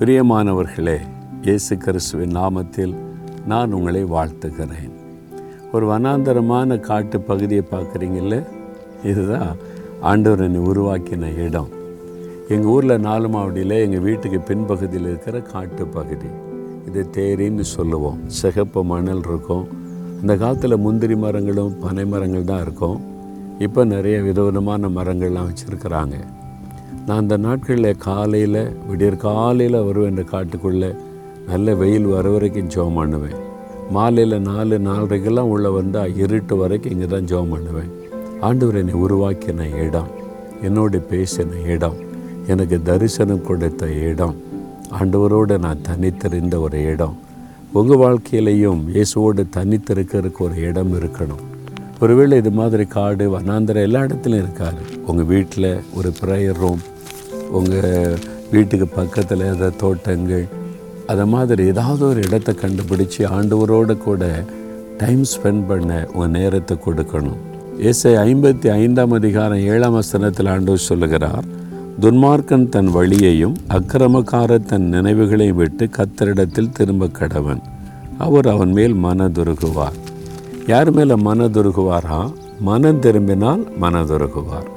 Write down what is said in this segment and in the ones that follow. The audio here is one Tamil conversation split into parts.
பிரியமானவர்களே இயேசு கிறிஸ்துவின் நாமத்தில் நான் உங்களை வாழ்த்துகிறேன். ஒரு வனாந்தரமான காட்டு பகுதியை பார்க்குறீங்கல்ல இதுதான் ஆண்டவர் என்னை உருவாக்கின இடம். எங்கள் ஊரில் நாலு மாவடியில் எங்கள் வீட்டுக்கு பின்பகுதியில் இருக்கிற காட்டு பகுதி. இது தேரின்னு சொல்லுவோம். சிகப்பு மணல் இருக்கும். அந்த காலத்தில் முந்திரி மரங்களும் பனை மரங்கள் தான் இருக்கும். இப்போ நிறைய விதவிதமான மரங்கள்லாம் வச்சுருக்கிறாங்க. நான் அந்த நாட்களில் காலையில் விடியற் காலையில் வருவேன் என்ற காட்டுக்குள்ளே நல்ல வெயில் வர வரைக்கும் ஜோம் பண்ணுவேன். மாலையில் நாலு நாலரைக்கெல்லாம் உள்ளே வந்தால் இருட்டு வரைக்கும் இங்கே தான் ஜோம் பண்ணுவேன். ஆண்டவர் என்னை உருவாக்கின இடம். என்னோடு பேசின இடம். எனக்கு தரிசனம் கொடுத்த இடம். ஆண்டவரோடு நான் தனித்திருந்த ஒரு இடம். உங்கள் வாழ்க்கையிலையும் இயேசுவோடு தனித்திருக்கிறதுக்கு ஒரு இடம் இருக்கணும். ஒருவேளை இது மாதிரி காடு வனாந்திரம் எல்லா இடத்துலையும் இருக்காது. உங்கள் வீட்டில் ஒரு ப்ரேயர் ரூம் உங்கள் வீட்டுக்கு பக்கத்தில் ஏதாவது தோட்டங்கள் அதை மாதிரி ஏதாவது ஒரு இடத்த கண்டுபிடிச்சி ஆண்டவரோடு கூட டைம் ஸ்பெண்ட் பண்ண உங்கள் நேரத்தை கொடுக்கணும். ஏசை ஐம்பத்தி ஐந்தாம் அதிகாரம் ஏழாம் வசனத்தில் ஆண்டவர் சொல்லுகிறார் துன்மார்க்கன் தன் வழியையும் அக்கிரமக்கார தன் நினைவுகளையும் விட்டு கத்தரிடத்தில் திரும்ப கடவன். அவர் அவன் மேல் மனதுருகுவார் யார் மேலே மனதுருகுவாரா? மனம் திரும்பினால் மனதுருகுவார்.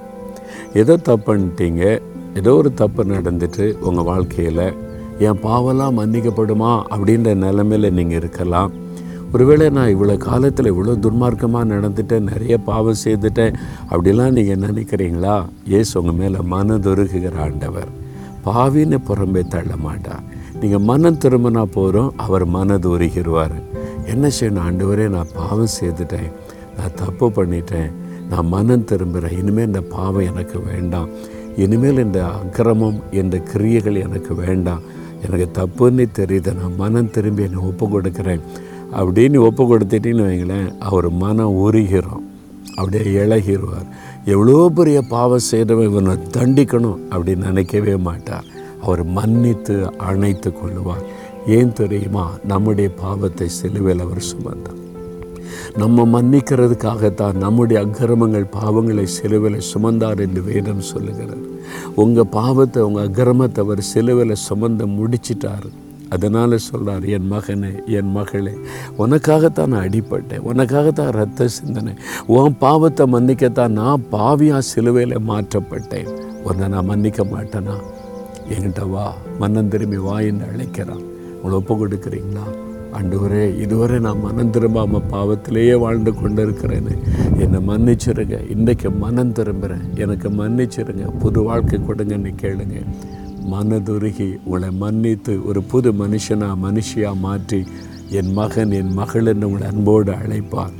ஏதோ தப்பு பண்ணிட்டீங்க ஏதோ ஒரு தப்பு நடந்துட்டு உங்கள் வாழ்க்கையில் என் பாவெல்லாம் மன்னிக்கப்படுமா அப்படின்ற நிலமையில் நீங்கள் இருக்கலாம். ஒருவேளை நான் இவ்வளோ காலத்தில் இவ்வளோ துர்மார்க்கமாக நடந்துட்டேன் நிறைய பாவம் செய்துட்டேன் அப்படிலாம் நீங்கள் நினைக்கிறீங்களா? ஏசு உங்கள் மேலே மனதுருகுகிற ஆண்டவர். பாவின்னு புறம்பே தள்ள மாட்டார் நீங்கள் மனம் திரும்பினா போகிறோம் அவர் மனது உருகிடுவார் என்ன செய்யணும்? ஆண்டவரே நான் பாவம் செய்துட்டேன். நான் தப்பு பண்ணிட்டேன். நான் மனம் திரும்புகிறேன் இனிமேல் இந்த பாவம் எனக்கு வேண்டாம். இனிமேல் இந்த அக்கிரமம் இந்த கிரியைகள் எனக்கு வேண்டாம். எனக்கு தப்புன்னு தெரியுது. நான் மனம் திரும்பி என்னை ஒப்பு கொடுக்குறேன். அப்படின்னு ஒப்பு கொடுத்துட்டின்னு வைங்களேன் அவர் மனம் உருகிறோம். அப்படியே இழகிடுவார் எவ்வளோ பெரிய பாவம் செய்கிறவன் இவனை தண்டிக்கணும் அப்படின்னு நினைக்கவே மாட்டார். அவர் மன்னித்து அணைத்து கொள்ளுவார் ஏன் தெரியுமா? நம்முடைய பாவத்தை சிலுவையில் அவர் சுமந்தார். நம்ம மன்னிக்கிறதுக்காகத்தான் நம்முடைய அக்கிரமங்கள் பாவங்களை சிலுவையில் சுமந்தார் என்று வேதம் சொல்லுகிறார் உங்கள் பாவத்தை உங்கள் அக்கிரமத்தை அவர் சிலுவையில் சுமந்து முடிச்சிட்டார். அதனால் சொல்கிறார் என் மகனே என் மகளே உனக்காகத்தான் நான் அடிப்பட்டேன் உனக்காகத்தான் ரத்த சிந்தனை. உன் பாவத்தை மன்னிக்கத்தான் நான் பாவியாக சிலுவையில் மாற்றப்பட்டேன். உன்னை நான் மன்னிக்க மாட்டேனா? என்கிட்ட வா மன்னன் திரும்பி வா என்று அழைக்கிறான். உங்களை ஒப்பு கொடுக்குறீங்களா? ஆண்டவரே இதுவரை நான் மனம் திரும்பாமல் பாவத்திலேயே வாழ்ந்து கொண்டு இருக்கிறேன்னு என்னை மன்னிச்சிருங்க. இன்றைக்கு மனம் திரும்புகிறேன் எனக்கு மன்னிச்சிருங்க. புது வாழ்க்கை கொடுங்கன்னு கேளுங்க. மனதுருகி உங்களை மன்னித்து ஒரு புது மனுஷனாக மனுஷியாக மாற்றி என் மகன் என் மகள் என்று உங்களை அன்போடு அழைப்பார்.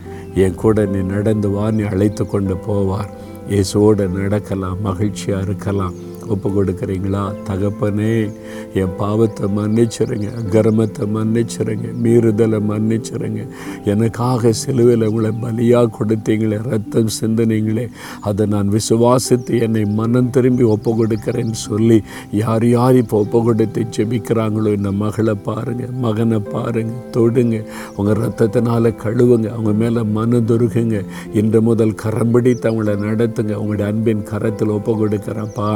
என் கூட நீ நடந்து வா நீ அழைத்து கொண்டு போவார். இயேசுவோடு நடக்கலாம் மகிழ்ச்சியாக இருக்கலாம். ஒப்பு கொடுக்குறீங்களா தகப்பனே என் பாவத்தை மன்னிச்சிருங்க கர்மத்தை மன்னிச்சிருங்க மீறுதலை மன்னிச்சிருங்க. எனக்காக சிலுவையில் உங்களை பலியாக கொடுத்தீங்களே ரத்தம் சிந்தினீங்களே. அதை நான் விசுவாசித்து என்னை மனம் திரும்பி ஒப்பு கொடுக்குறேன்னு சொல்லி யார் யார் இப்போ ஒப்பு கொடுத்து செபிக்கிறாங்களோ இந்த மகளை பாருங்கள் மகனை பாருங்கள் தொடுங்க. உங்கள் ரத்தத்தினால் கழுவுங்க அவங்க மேலே மனதுருகுங்க இன்று முதல் கரம் பிடித்து அவங்கள நடத்துங்க உங்களுடைய அன்பின் கரத்தில் ஒப்பு கொடுக்குறப்பா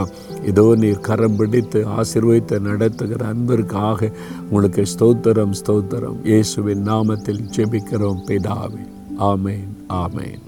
இதோ நீர் கரம் பிடித்து ஆசிர்வதித்து நடத்துகிற அன்பிற்காக உங்களுக்கு ஸ்தோத்திரம் ஸ்தோத்திரம். இயேசுவின் நாமத்தில் ஜெபிக்கிறோம் பிதாவே. ஆமேன் ஆமேன்.